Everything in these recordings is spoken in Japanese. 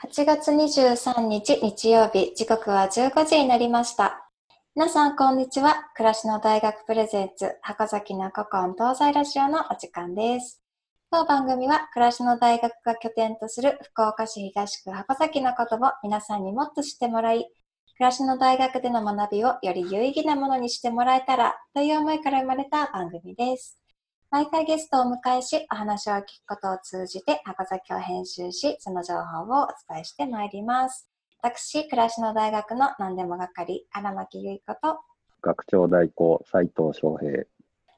8月23日日曜日、時刻は15時になりました。皆さん、こんにちは。暮らしの大学プレゼンツ、箱崎の古今東西ラジオのお時間です。当番組は、暮らしの大学が拠点とする福岡市東区箱崎のことを皆さんにもっと知ってもらい、暮らしの大学での学びをより有意義なものにしてもらえたらという思いから生まれた番組です。毎回ゲストをお迎えし、お話を聞くことを通じて、箱崎を編集し、その情報をお伝えしてまいります。私、暮らしの大学の何でも係、荒牧結子と、学長代行斉藤翔平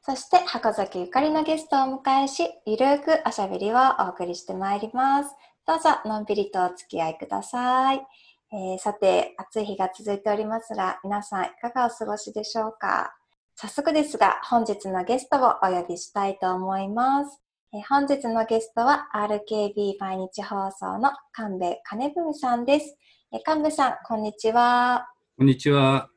そして箱崎ゆかりのゲストをお迎えし、ゆるくおしゃべりをお送りしてまいります。どうぞ、のんびりとお付き合いください。えーさて、暑い日が続いておりますが、皆さんいかがお過ごしでしょうか？早速ですが、本日のゲストをお呼びしたいと思います。えー本日のゲストは RKB 毎日放送の神戸金文さんです。えー神戸さん、こんにちは。こんにちは。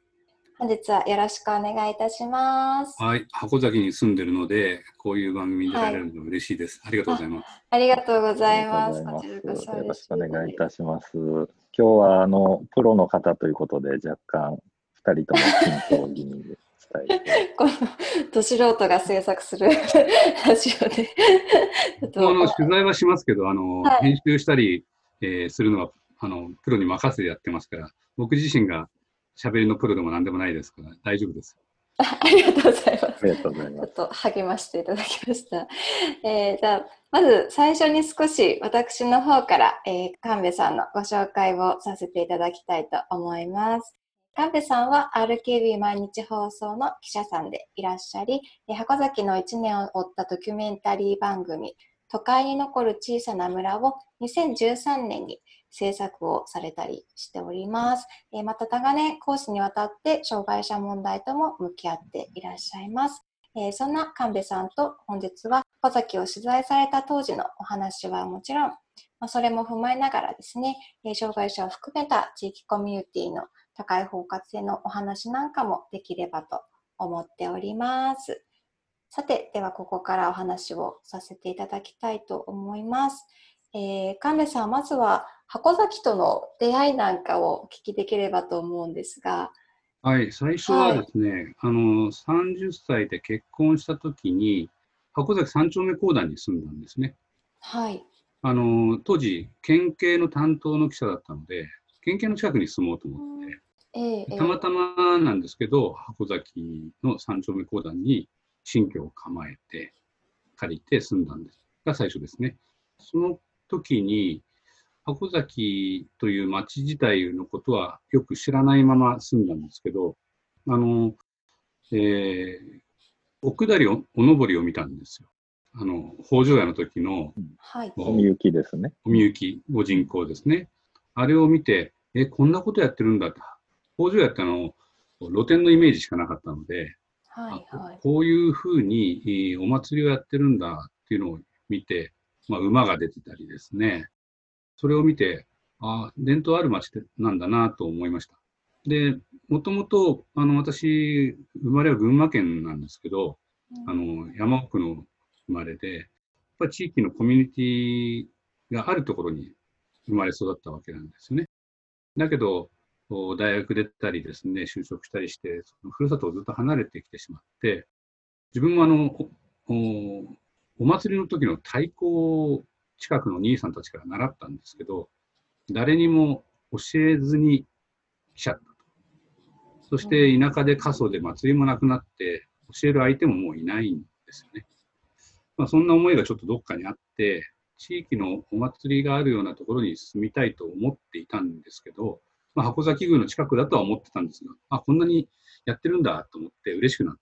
本日はよろしくお願いいたします。はい、箱崎に住んでるので、こういう番組に出られるの嬉しいです。ありがとうございます。ありがとうございます。ますよろしくお嬉願いいたします。今日はあのプロの方ということで若干二人とも緊張気味で伝えてこのど素人が制作する ラジオで。あの取材はしますけど、あの、はい編集したり、えーするのはあのプロに任せてやってますから、僕自身が喋りのプロでも何でもないですから、大丈夫です。あありがとうございます。ありがとうございちょっます。と励ましていただきました。えーじゃあ、まず最初に少し私の方から、えー神戸さんのご紹介をさせていただきたいと思います。神戸さんは RKB 毎日放送の記者さんでいらっしゃり、箱崎の1年を追ったドキュメンタリー番組、都会に残る小さな村を2013年に制作をされたりしております。また長年講師にわたって障害者問題とも向き合っていらっしゃいます。そんな神戸さんと本日は小崎を取材された当時のお話はもちろん、それも踏まえながらですね、障害者を含めた地域コミュニティの高い包括性のお話なんかもできればと思っております。さて、ではここからお話をさせていただきたいと思います。えー、神戸さん、まずは箱崎との出会いなんかをお聞きできればと思うんですが、はい、最初はですね、あの30歳で結婚した時に、箱崎三丁目公団に住んだんですね。はい。あの当時、県警の担当の記者だったので、県警の近くに住もうと思って、えーえーたまたまなんですけど、箱崎の三丁目公団に新居を構えて、借りて住んだんですが最初ですね。その時に、箱崎という町自体のことはよく知らないまま住んだんですけど、あの、えー、奥下りおおのぼりを見たんですよ。あの、北条屋の時のはい。おみゆきですね。おみゆきご人口ですね。あれを見て、え、こんなことやってるんだと。北条屋ってあの、露店のイメージしかなかったので、はい。はい。こういうふうにえーお祭りをやってるんだっていうのを見て、まあ、馬が出てたりですね。それを見て、ああ、伝統ある町なんだなと思いました。で、もともと、あの、私、生まれは群馬県なんですけど、あの、山奥の生まれで、やっぱり地域のコミュニティがあるところに生まれ育ったわけなんですよね。だけど、お大学出たりですね、就職したりして、そのふるさとをずっと離れてきてしまって、自分もあの、おおお祭りの時の太鼓を近くの兄さんたちから習ったんですけど、誰にも教えずに来ちゃったと。そして田舎で過疎で祭りもなくなって、教える相手ももういないんですよね。まあ、そんな思いがちょっとどっかにあって、地域のお祭りがあるようなところに住みたいと思っていたんですけど、まあ、箱崎宮の近くだとは思ってたんですが、あ、こんなにやってるんだと思って嬉しくなっ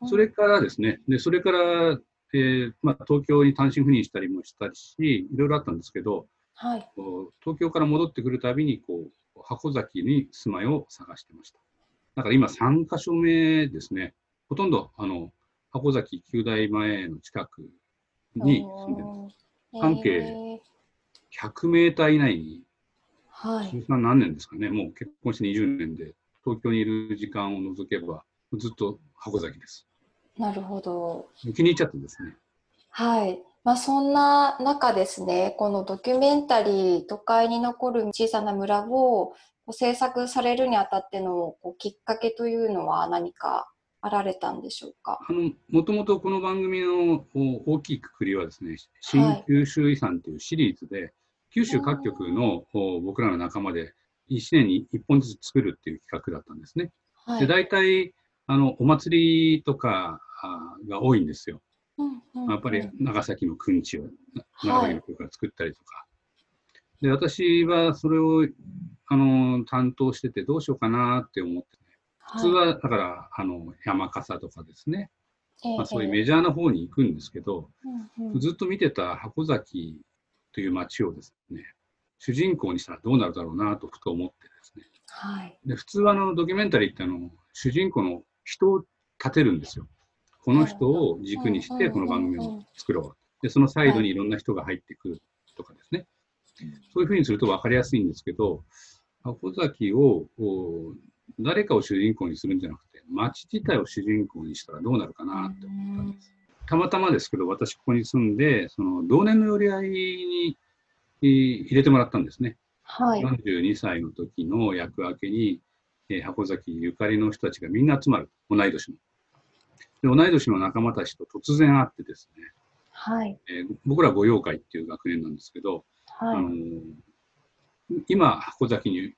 た。それからですね、でそれから、えーまあ、東京に単身赴任したりもしたりし、いろいろあったんですけど、はい。東京から戻ってくるたびにこう箱崎に住まいを探してました。だから今3カ所目ですね。ほとんどあの箱崎旧大前の近くに住んでます。半径えー100メーター以内に、はい。何年ですかね。もう結婚して20年で、東京にいる時間を除けば、ずっと箱崎です。なるほど。気に入っちゃってですね。はい。まあ、そんな中ですね、このドキュメンタリー、都会に残る小さな村を制作されるにあたってのこうきっかけというのは何かあられたんでしょうか？あの、もともとこの番組のお大きいくくりはですね、新九州遺産というシリーズで、九州各局のお僕らの仲間で1年に1本ずつ作るっていう企画だったんですね。はいで、大体、あの、お祭りとかあが多いんですよ。うんうんうんやっぱり長崎のくんちを、はい長崎の空から作ったりとか。で、私はそれを、あの、担当しててどうしようかなって思って、普通は、だから、あの、山笠とかですね。まあ、そういうメジャーな方に行くんですけど、ずっと見てた箱崎という街をですね、主人公にしたらどうなるだろうなとふと思ってですね。はいで、普通はあの、ドキュメンタリーってあの、主人公の人を立てるんですよ。この人を軸にしてこの番組を作ろう。で、そのサイドにいろんな人が入ってくるとかですね。そういうふうにすると分かりやすいんですけど、箱崎を誰かを主人公にするんじゃなくて、街自体を主人公にしたらどうなるかなって思ったんです。たまたまですけど、私ここに住んで、その同年の寄り合いにえー入れてもらったんですね。はい42歳の時の役明けに、えー箱崎ゆかりの人たちがみんな集まる。同い年の。で同い年の仲間たちと突然会ってですね、はいえー僕ら御用会っていう学年なんですけど、あのはいー今、箱崎に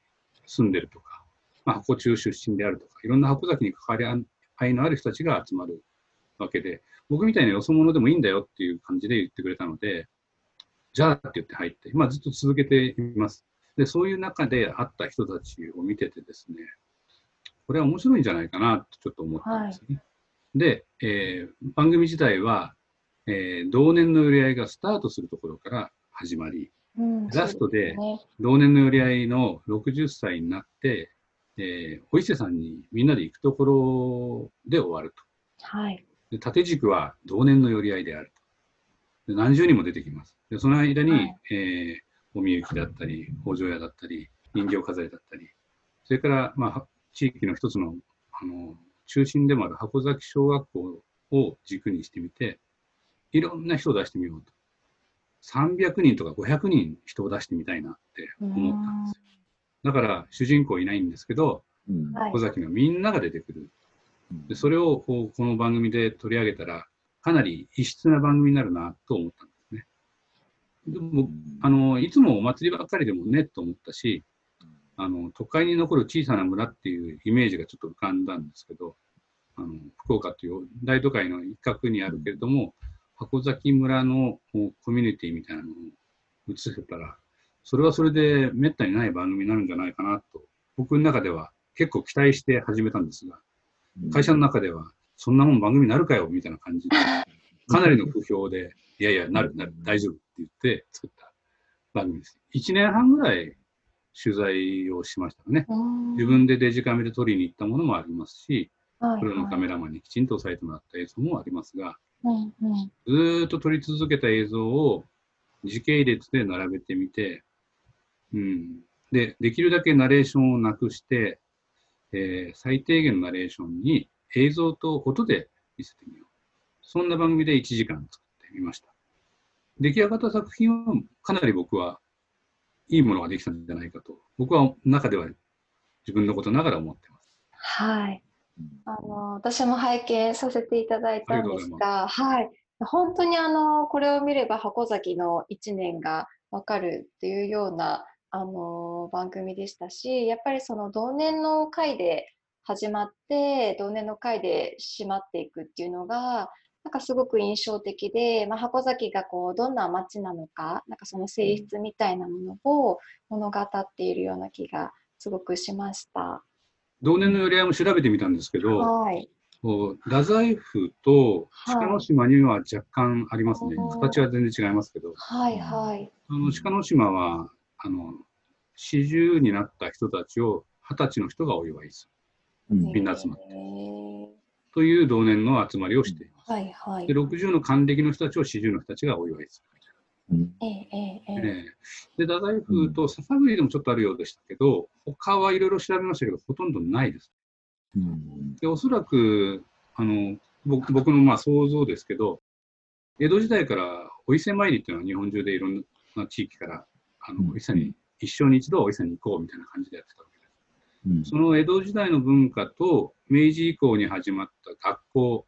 住んでるとか、まあ、箱中出身であるとか、いろんな箱崎に関わり合いのある人たちが集まるわけで、僕みたいなよそ者でもいいんだよっていう感じで言ってくれたので、じゃあって言って入って、今ずっと続けています。で、そういう中で会った人たちを見ててですね、これは面白いんじゃないかなってちょっと思ったんですね。で、えー番組自体は、えー同年の寄り合いがスタートするところから始まり、うんラストで同年の寄り合いの60歳になって、えーお伊勢さんにみんなで行くところで終わると。はいで縦軸は同年の寄り合いであると。で何十人も出てきます。でその間に、はいえーおみゆきだったり、北条屋だったり、人形飾りだったり、それから、まあ、地域の一つのあの中心でもある箱崎小学校を軸にしてみて、いろんな人を出してみようと。300人とか500人人を出してみたいなって思ったんですよ。だから主人公いないんですけど、うん。はい。箱崎のみんなが出てくる。でそれをこうこの番組で取り上げたら、かなり異質な番組になるなと思ったんですね。でもあのいつもお祭りばっかりでもねと思ったし、あの都会に残る小さな村っていうイメージがちょっと浮かんだんですけど、あの福岡という大都会の一角にあるけれども、箱崎村のコミュニティみたいなのを映せたら、それはそれでめったにない番組になるんじゃないかなと、僕の中では結構期待して始めたんですが、会社の中では、そんなもん番組になるかよみたいな感じで、かなりの不評で、いやいや、なる、なる、大丈夫って言って作った番組です。1年半ぐらい取材をしましたね。うん自分でデジカメで撮りに行ったものもありますし、はいプロのカメラマンにきちんと押さえてもらった映像もありますが、ずーっと撮り続けた映像を時系列で並べてみて、うん、で、できるだけナレーションをなくして、えー最低限のナレーションに映像と音で見せてみよう。そんな番組で1時間作ってみました。出来上がった作品はかなり僕はいいものができたんじゃないかと、僕は中では自分のことながら思ってます。はいあの私も拝見させていただいたんですが、はい、本当にあのこれを見れば箱崎の1年がわかるっていうようなあの番組でしたし、やっぱりその同年の回で始まって、同年の回で締まっていくっていうのが、なんかすごく印象的で、まあ、箱崎がこうどんな街なのか、なんかその性質みたいなものを物語っているような気がすごくしました。同年の寄り合いも調べてみたんですけど、はい。太宰府とはい鹿の島には若干ありますね。おー形は全然違いますけど、はいはい。あの鹿の島は、あの、四十になった人たちを二十歳の人がお祝いする。うん。みんな集まって。という同年の集まりをしています。はいはい。で、。60の還暦の人たちを四十の人たちがお祝いすうん。えええええる。ええ。で、太宰府と笹栗でもちょっとあるようでしたけど、他はいろいろ調べましたけど、ほとんどないです。うん。で、おそらく、あの、僕僕のまあ想像ですけど、江戸時代からお伊勢参りっていうのは日本中でいろんな地域からあの、伊勢に一生に一度伊勢に行こうみたいな感じでやってたわけです。うんその江戸時代の文化と明治以降に始まった学校、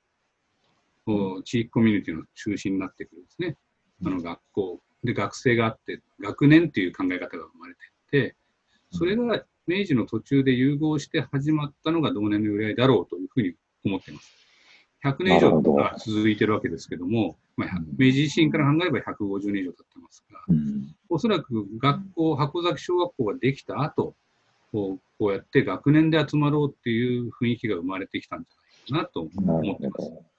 お地域コミュニティの中心になってくるんですね。あの学校で学生があって、学年っていう考え方が生まれていって、それが明治の途中で融合して始まったのが同年の由来だろうというふうに思っています。100年以上が続いてるわけですけども、まあ、明治維新から考えれば150年以上経ってますが、うんおそらく学校、箱崎小学校ができた後、こうこうやって学年で集まろうっていう雰囲気が生まれてきたんじゃないかなと思ってます。ほど。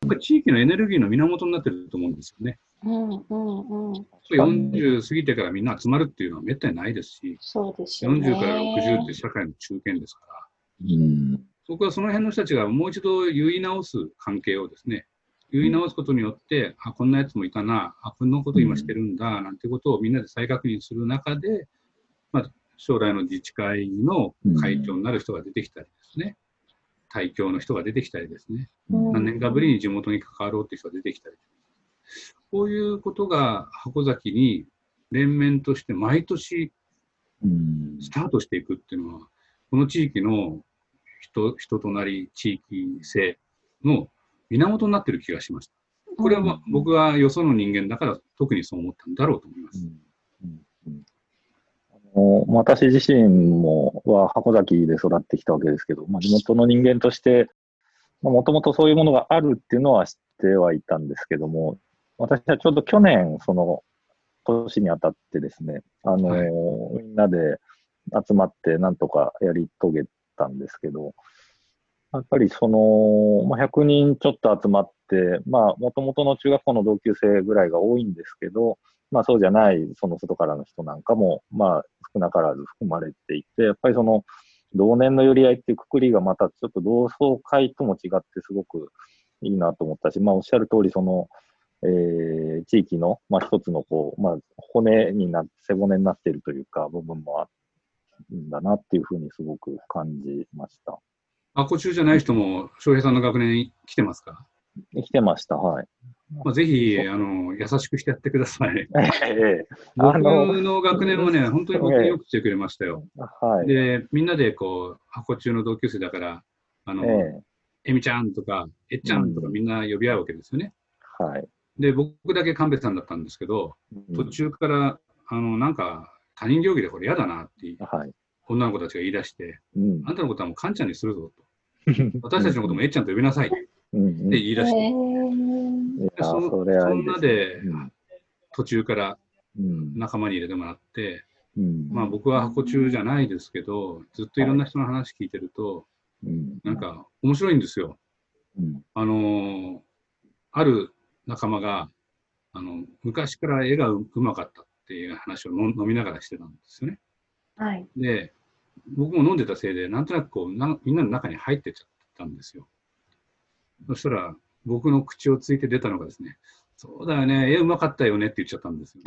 やっぱり地域のエネルギーの源になってると思うんですよね。うんうんうん。40過ぎてからみんな集まるっていうのはめったにないですし、そうですよね。40から60って社会の中堅ですから、うん。僕はその辺の人たちがもう一度言い直す関係をですね、言い直すことによって、あ、こんなやつもいたな、あ、こんなこと今してるんだ、なんてことをみんなで再確認する中で、まあ、将来の自治会の会長になる人が出てきたりですね、対教の人が出てきたりですね、うん。何年かぶりに地元に関わろうっていう人が出てきたり、こういうことが箱崎に連綿として毎年うん。スタートしていくっていうのは、この地域の人人となり、地域性の源になってる気がしました。これはまあ僕はよその人間だから特にそう思ったんだろうと思います。うん。うん。あの私自身もは箱崎で育ってきたわけですけど、まあ、地元の人間として、もともとそういうものがあるっていうのは知ってはいたんですけども、私はちょうど去年、その年にあたってですね、あのはい。みんなで集まってなんとかやり遂げたんですけど、やっぱりその、まあ、100人ちょっと集まって、まあ、もともとの中学校の同級生ぐらいが多いんですけど、まあそうじゃない、その外からの人なんかも、まあ少なからず含まれていて、やっぱりその同年の寄り合いっていうくくりがまたちょっと同窓会とも違ってすごくいいなと思ったし、まあおっしゃる通り、その、えー地域の、まあ一つのこう、まあ骨になって、背骨になっているというか、部分もあるんだなっていうふうにすごく感じました。あこ中じゃない人も翔平さんの学年に来てますか、来てました、はい。まあ、ぜひあの優しくしてやってください。ええ僕あのの学年はね、本当に僕ええよく来てくれましたよ。はい。で、みんなでこう、箱中の同級生だから、あの、ええみちゃんとか、えっちゃんとかうんみんな呼び合うわけですよね。えはい。で、僕だけ神戸さんだったんですけど、途中から、あの、なんか、他人行儀でこれ嫌だなってはい。女の子たちが言い出して、うんあんたのことはもうカンちゃんにするぞと。私たちのこともえっちゃんと呼びなさい。って言い出して、そんないで途中からうん。仲間に入れてもらって、うん。まあ僕は箱中じゃないですけど、ずっといろんな人の話聞いてると、うん。なんか面白いんですよ。うん。あのーある仲間が、あの、昔から絵がうまかったっていう話を飲飲みながらしてたんですよね。はい。で、僕も飲んでたせいで、なんとなくこうな、みんなの中に入ってっちゃったんですよ。そしたら、僕の口をついて出たのがですね、そうだよね、絵うまかったよねって言っちゃったんですよ。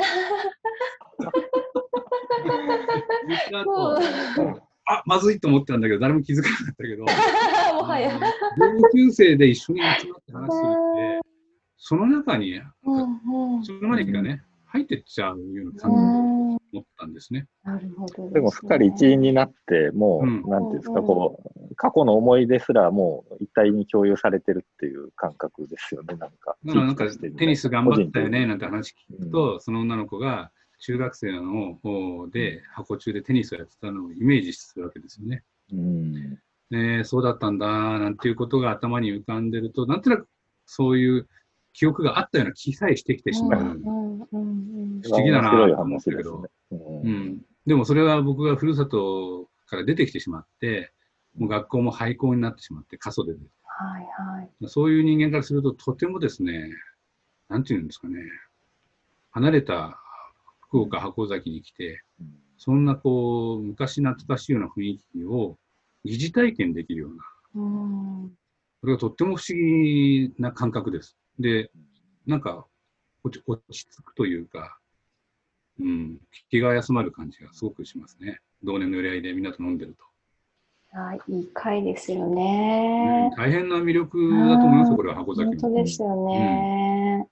あ、まずいと思ったんだけど、誰も気づかなかったけど、もはや。同級生で一緒に集まって話するって、その中に、その何かがね、入ってっちゃうような感じをうん持ったんですね。なるほど、でも、すっかり一員になって、もう、うんなんていうんですか、うんこう、過去の思い出すらもう一体に共有されてるっていう感覚ですよね、なんか。だからなんかテニス頑張ったよね個なんて話聞くと、その女の子が中学生の方で箱中でテニスをやってたのをイメージするわけですよね。人うん。ねえそうだったんだなんていうことが頭に浮かんでると、なんとなくそういう記憶があったような気さえしてきてしまう。うんうんうん不思議だな面白いと思ったけど話ですね。うんうん、でもそれは僕がふるさとから出てきてしまって、もう学校も廃校になってしまって、過疎で、はいはい。そういう人間からすると、とてもですね、なんていうんですかね、離れた福岡、箱崎に来て、そんなこう、昔懐かしいような雰囲気を疑似体験できるような、うん。それがとっても不思議な感覚です。で、なんか落ち落ち着くというか、うん、気が休まる感じがすごくしますね。同年の寄り合いでみんなと飲んでると。あいい回ですようんね。大変な魅力だと思いますよ、これは箱崎本当の。ですよね。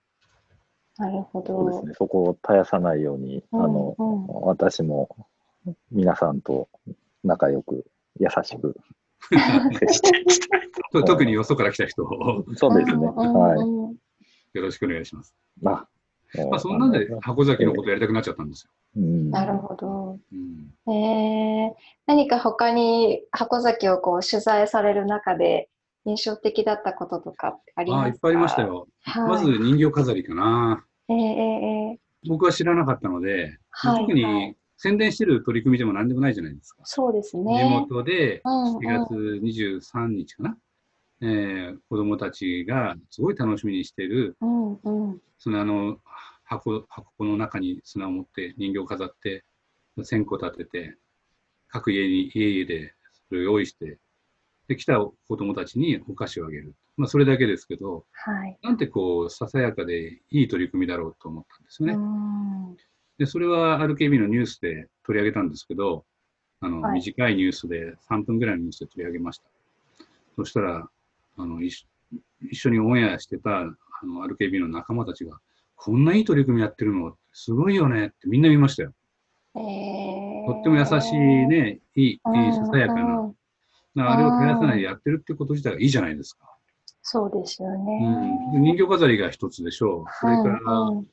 なるほど。そうですね、そこを絶やさないように、あの、うんうん私も皆さんと仲良く、優しく 接してと特によそから来た人をそうですね。うんはい。うんうんよろしくお願いします。まあ、まあ、そんなんで箱崎のことやりたくなっちゃったんですよ。うん、なるほど。うん、えー、何か他に箱崎をこう取材される中で印象的だったこととかありああ、ますか？いっぱいありました。よ。はい、まず人形飾りかな。えー、えーえー僕は知らなかったので、はい特に宣伝してる取り組みでも何でもないじゃないですか。そうです地ね。元でうんうん7月23日かな、えー子供たちがすごい楽しみにしているうんうん。砂の箱箱の中に砂を持って人形を飾って線香立てて各家に家々でそれを用意してで来た子供たちにお菓子をあげる、まあ、それだけですけどはい。なんてこうささやかでいい取り組みだろうと思ったんですよね。うんでそれは RKB のニュースで取り上げたんですけどあの、はい短いニュースで3分ぐらいのニュースで取り上げました。そしたらあの一緒一緒にオンエアしてたあの RKB の仲間たちがこんないい取り組みやってるのすごいよねってみんな言いましたよ。えー、とっても優しいね、いい、いいうんささやかな。うんなあれを絶やさないでやってるってこと自体がいいじゃないですか。そうですようね。ん、で人形飾りが一つでしょう。それから、うんうん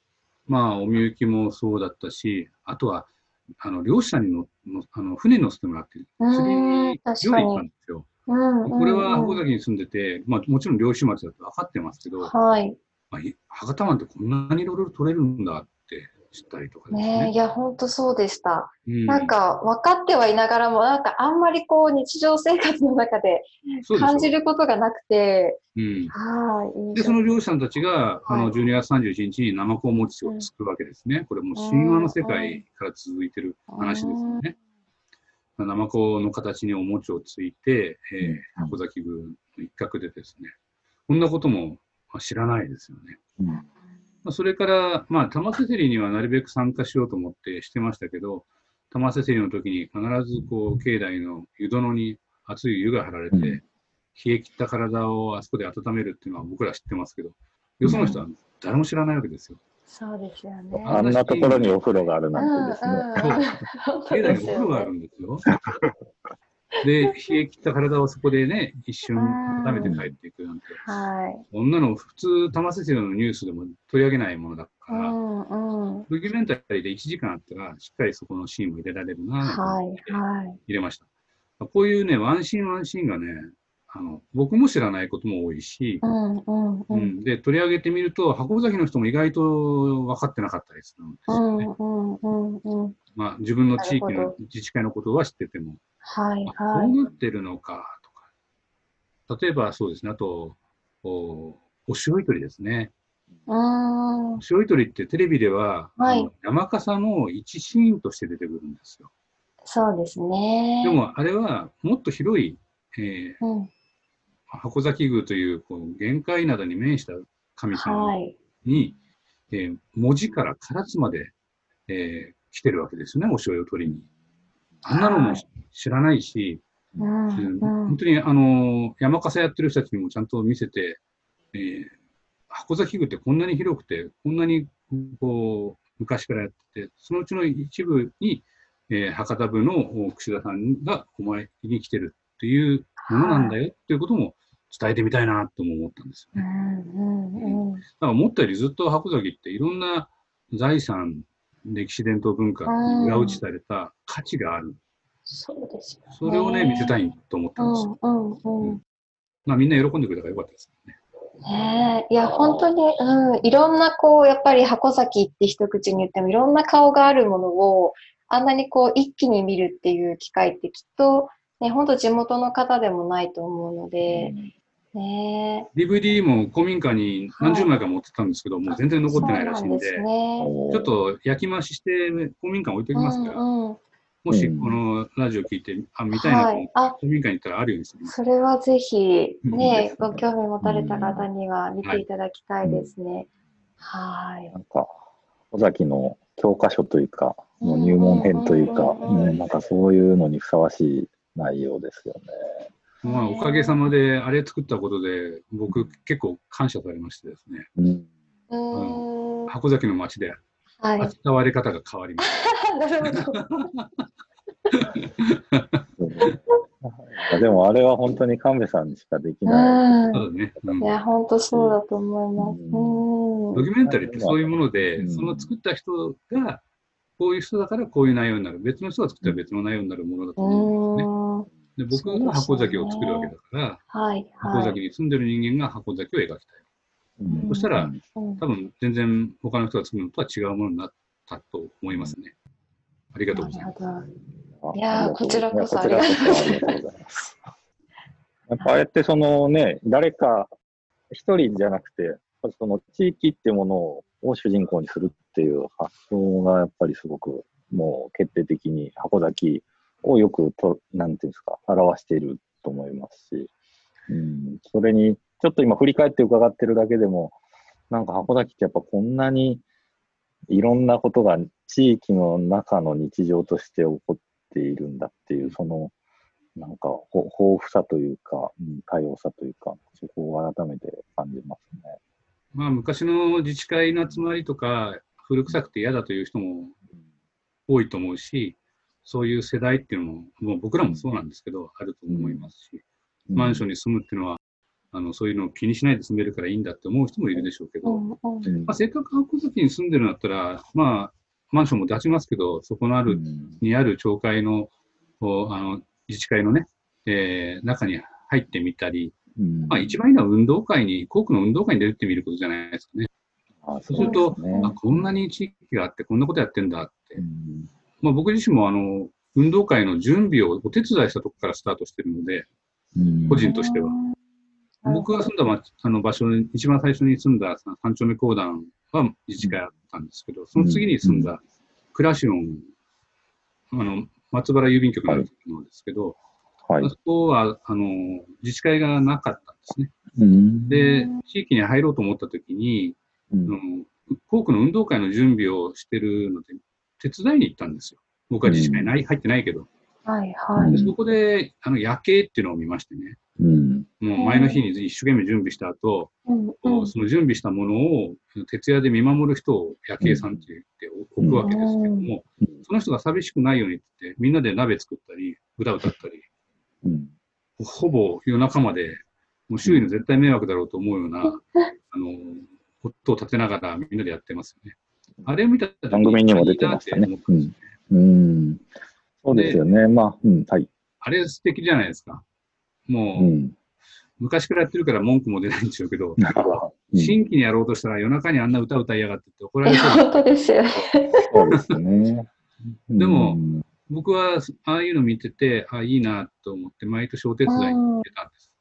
まあ、おみゆきもそうだったし、あとは、あの、漁師さんにののあの船に乗せてもらって、うん釣りに漁に行ったんですよ。これは箱崎に住んでて、まあ、もちろん漁師町だと分かってますけど、はい。まあ、い博多湾ってこんなにいろいろ取れるんだって知ったりとかですねえ、ね。いや、本当そうでした。うんなんか分かってはいながらも、なんかあんまりこう日常生活の中で感じることがなくて、うんはい。で、その漁師さんたちが、あの、はい12月31日にナマコ餅を作るわけですね。これもう神話の世界から続いてる話ですよね。ナマコの形にお餅をついて、えーうん箱崎宮の一角でですね、こんなこともまあ知らないですよね。うんまあ、それから、まあ、玉せせりにはなるべく参加しようと思ってしてましたけど、玉せせりの時に必ずこう境内の湯殿に熱い湯が張られて、うん冷え切った体をあそこで温めるっていうのは僕ら知ってますけど、よその人は誰も知らないわけですよ。そうですよね。あんなところにお風呂があるなんてですね。境内にお風呂があるね。んですよ。で、冷え切った体をそこでね、一瞬温めて帰っていくなんて、はい。こんなの普通、玉せせりのニュースでも取り上げないものだから、うんうん。ドキュメンタリーで1時間あったら、しっかりそこのシーンも入れられるなとはい思ってはい。入れました。こういうね、ワンシーンワンシーンがね、あの僕も知らないことも多いしう、んうんう。うんんで取り上げてみると、箱崎の人も意外と分かってなかったりするんですうよね。んうんうんうん。まあ、自分の地域の自治会のことは知ってても、はいあはい。こうなってるのかとか、例えばそうですね、あと、おお塩糸りですね。お塩糸りってテレビでは、はい山笠の一シーンとして出てくるんですよ。そうですね。でもあれはもっと広い、えーうん。箱崎宮というこう玄界灘に面した神様はい。に、えー文字から唐津まで、えー来てるわけですよね、お塩を取りに。あんなのもはい知らないし、うんうんうん。本当にあの山笠やってる人たちにもちゃんと見せて、えー箱崎宮ってこんなに広くて、こんなにこう昔からやってて、そのうちの一部に、えー博多部のお櫛田さんがお参りに来てるっていうものなんだよっていうことも伝えてみたいなとも思ったんですようね。んうんうん。だから思ったよりずっと箱崎っていろんな財産、歴史伝統文化うんに裏打ちされた価値がある。そうですよね。それをね、見せたいと思ったんですよ。うんうんうん。まあみんな喜んでくれたからよかったですね。ねえ、いや、本当に、うん、いろんな、こう、やっぱり箱崎って一口に言っても、いろんな顔があるものを、あんなにこう、一気に見るっていう機会ってきっと、ね、本当地元の方でもないと思うので、ね DVD も古民家に何十枚か持ってたんですけど、もう全然え、残ってないらしいんで、ね。ちょっと焼き増しして古民家置いておきますから、うんうん。もしうんこのラジオ聞いて、あ、見たいなとはい。あ、古民家に行ったらあるようにす。それはぜひ、うんね、ご興味持たれた方には見ていただきたいですね。はい。なんか、尾崎の教科書というか、もう入門編というか、うんうんうんうんうんなんかそういうのにふさわしい内容ですよね。まあ、おかげさまで、あれ作ったことで、僕結構感謝されましてですね。ううん、箱崎の町ではい。扱われ方が変わります。なるほど。そうでもあれは本当に神戸さんにしかできない。そうだね。うんいや、本当そうだと思います。ううん。ドキュメンタリーってそういうもので、うんその作った人が、こういう人だからこういう内容になる。別の人が作ったら別の内容になるものだと思うんですよね。うん。で僕が箱崎を作るわけだから、はい。箱はい。崎に住んでる人間が箱崎を描きたい。うんそしたらうん多分全然他の人が作るのとは違うものになったと思いますね。ありがとうございます。いやこちらこそありがとうございます。やっぱああやってそのね、誰か一人じゃなくて、その地域っていうものを主人公にするっていう発想がやっぱりすごくもう決定的に箱崎をよくと、なんていうんですか、表していると思いますし、うん、それにちょっと今振り返って伺ってるだけでも、なんか箱崎ってやっぱこんなにいろんなことが地域の中の日常として起こっているんだっていう、その、なんか、豊富さというか、うん多様さというか、そこを改めて感じますね。まあ昔の自治会の集まりとか、古臭くて嫌だという人も多いと思うし、そういう世代っていうのも、もう僕らもそうなんですけど、あると思いますし、マンションンに住むっていうのは、あのそういうのを気にしないで住めるからいいんだって思う人もいるでしょうけど、まあ、せっかく箱崎に住んでるんだったら、まあ、マンションも出しますけど、そこのある、にある町会の、こうあの自治会のね、えー中に入ってみたり、まあ一番いいのは運動会に、校区の運動会に出てみることじゃないですかね。番そうすると、ねあこんなに地域があって、こんなことやってんだって。うんまあ僕自身もあの、運動会の準備をお手伝いしたとこからスタートしてるので、うん個人としては。うん僕が住んだ町あの場所に、一番最初に住んだ三丁目公団は自治会あったんですけど、その次に住んだクラシオン、あの、松原郵便局ののですけど、はいあ。そこは、あの、自治会がなかったんですね。うんで、地域に入ろうと思った時に、うあのん校区の運動会の準備をしてるので、手伝いに行ったんですよ。僕は自治会ない、入ってないけど。はいはい。でそこで、あの、夜景っていうのを見ましてね。うんもう前の日に一生懸命準備した後、うんうんその準備したものを徹夜で見守る人を夜景さんって言って置くわけですけども、うんその人が寂しくないようにってみんなで鍋作ったり、歌歌ったり、うんほぼ夜中まで、もう周囲の絶対迷惑だろうと思うような、あの、ことを立てながらみんなでやってますよね。あれを見た時番組にも出てましたねいいなって思ったんんそうですよね。まあ、うん、はい。あれ素敵じゃないですか。もう、うん。昔からやってるから文句も出ないんでしょうけど、うん新規にやろうとしたら夜中にあんな歌歌いやがってって怒られそう本当ですよね。そうですね。でもうん僕はああいうの見てて、あいいなと思って毎年お手伝いに行ってたんです。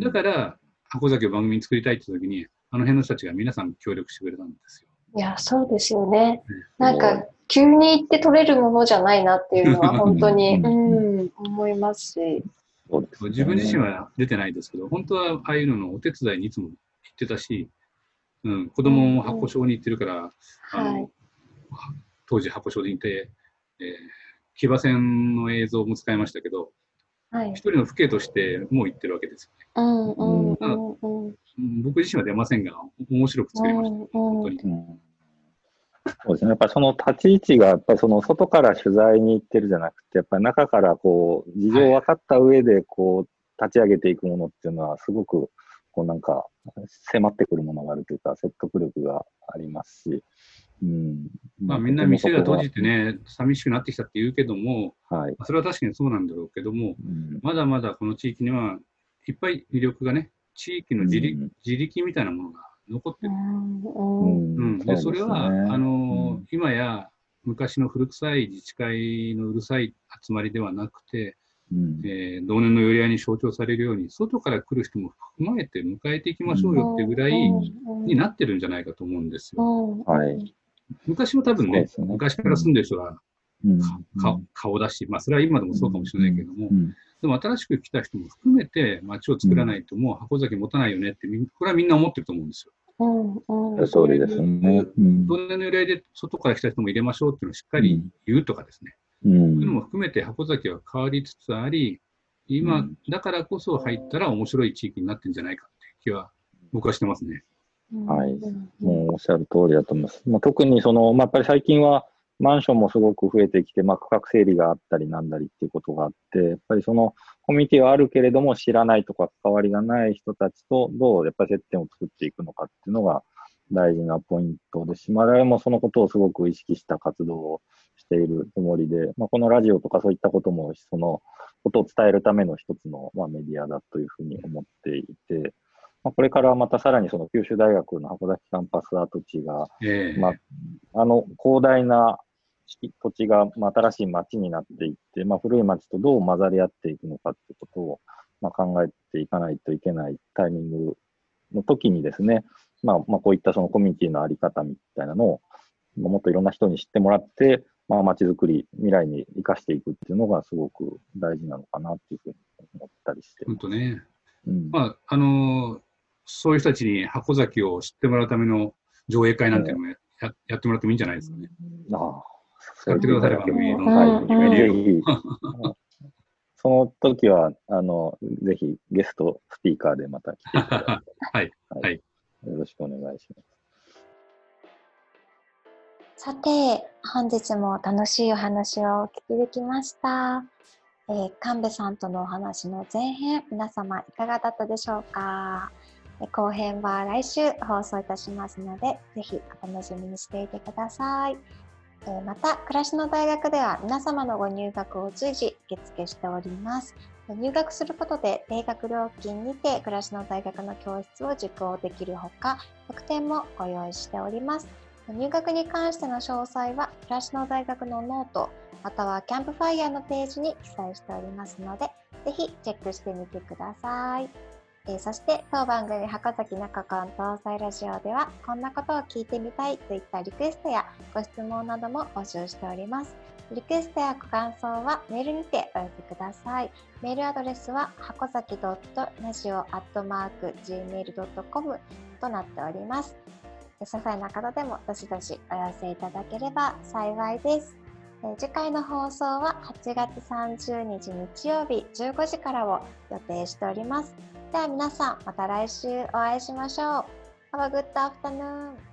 だから、箱崎を番組に作りたいって時に、あの辺の人たちが皆さん協力してくれたんですよ。いや、そうですよね。なんか、急に行って取れるものじゃないなっていうのは 本当に、ううんん、思いますし。自分自身は出てないですけど、本当はああいうののお手伝いにいつも行ってたし、うん、子供も箱小に行ってるから。当時箱小にいて、えー騎馬戦の映像も使いましたけど、はい一。人の父兄としてもう行ってるわけですうんうんうんうん。よね。うん僕自身は出ませんが、面白く作りました。本当に。うんそうですね。やっぱりその立ち位置が、やっぱりその外から取材に行ってるじゃなくて、やっぱり中からこう、事情を分かった上で、こう、立ち上げていくものっていうのは、すごく、こうなんか、迫ってくるものがあるというか、説得力がありますし、うん。まあみんな店が閉じてね、寂しくなってきたって言うけども、はい。それは確かにそうなんだろうけども、うん。まだまだこの地域にはいっぱい魅力がね、地域の自力,、うん。自力みたいなものが残ってる。うん。でそれは、あのうん。今や昔の古臭い自治会のうるさい集まりではなくて、うん。えー同年の寄り合いに象徴されるように、外から来る人も踏まえて迎えていきましょうよっていうぐらいになってるんじゃないかと思うんですよ。うん。はい。昔は多分ねね。昔から住んでる人がうん。か顔だし、まあそれは今でもそうかもしれないけども、うん。でも新しく来た人も含めて街を作らないともう箱崎持たないよねってみん、これはみんな思ってると思うんですよ。それですね。うん。同年の由来で外から来た人も入れましょうっていうのをしっかり言うとかですね。うん。そういうのも含めて箱崎は変わりつつあり、今うん。だからこそ入ったら面白い地域になってるんじゃないかっていう気は僕はしてますね。はい。もうおっしゃる通りだと思います。まあ、特にその、まあ、やっぱり最近はマンションもすごく増えてきて、まあ、区画整理があったりなんだりっていうことがあって、やっぱりそのコミュニティはあるけれども知らないとか関わりがない人たちとどうやっぱり接点を作っていくのかっていうのが大事なポイントですし、まあ、我々もそのことをすごく意識した活動をしているつもりで、まあ、このラジオとかそういったこともそのことを伝えるための一つの、まあ、メディアだというふうに思っていて、まあ、これからまたさらにその九州大学の函館キャンパス跡地が、えー、まあ、あの広大な土地が、まあ、新しい町になっていって、まあ、古い町とどう混ざり合っていくのかってことを、まあ、考えていかないといけないタイミングの時にですね、まあ、まあ、こういったそのコミュニティのあり方みたいなのを、もっといろんな人に知ってもらって、まあ、街づくり、未来に生かしていくっていうのがすごく大事なのかなっていうふうに思ったりして。本当ね。うん、まあ、あのそういう人たちに箱崎を知ってもらうための上映会なんていうのもやうん、ややってもらってもいいんじゃないですかね。ああ、やってくだされば、その時は、あの、ぜひゲストスピーカーでまた来ていただいて。はい。はい。よろしくお願いします。さて、本日も楽しいお話をお聞きできました。えー、神戸さんとのお話の前編、皆様いかがだったでしょうか？後編は来週放送いたしますので、ぜひお楽しみにしていてください。えまた、暮らしの大学では皆様のご入学を随時受付しております。入学することで定額料金にて暮らしの大学の教室を受講できるほか、特典もご用意しております。入学に関しての詳細は、暮らしの大学の note、またはキャンプファイヤーのページに記載しておりますので、ぜひチェックしてみてください。えー、そして当番組ハコザキの古今東西ラジオではこんなことを聞いてみたいといったリクエストやご質問なども募集しております。リクエストやご感想はメールにてお寄せください。メールアドレスは箱崎 .radio.gmail.com となっております。些細な方でもどしどしお寄せいただければ幸いです。次回の放送は8月30日日曜日15時からを予定しております。では皆さん、また来週お会いしましょう。Have a good afternoon.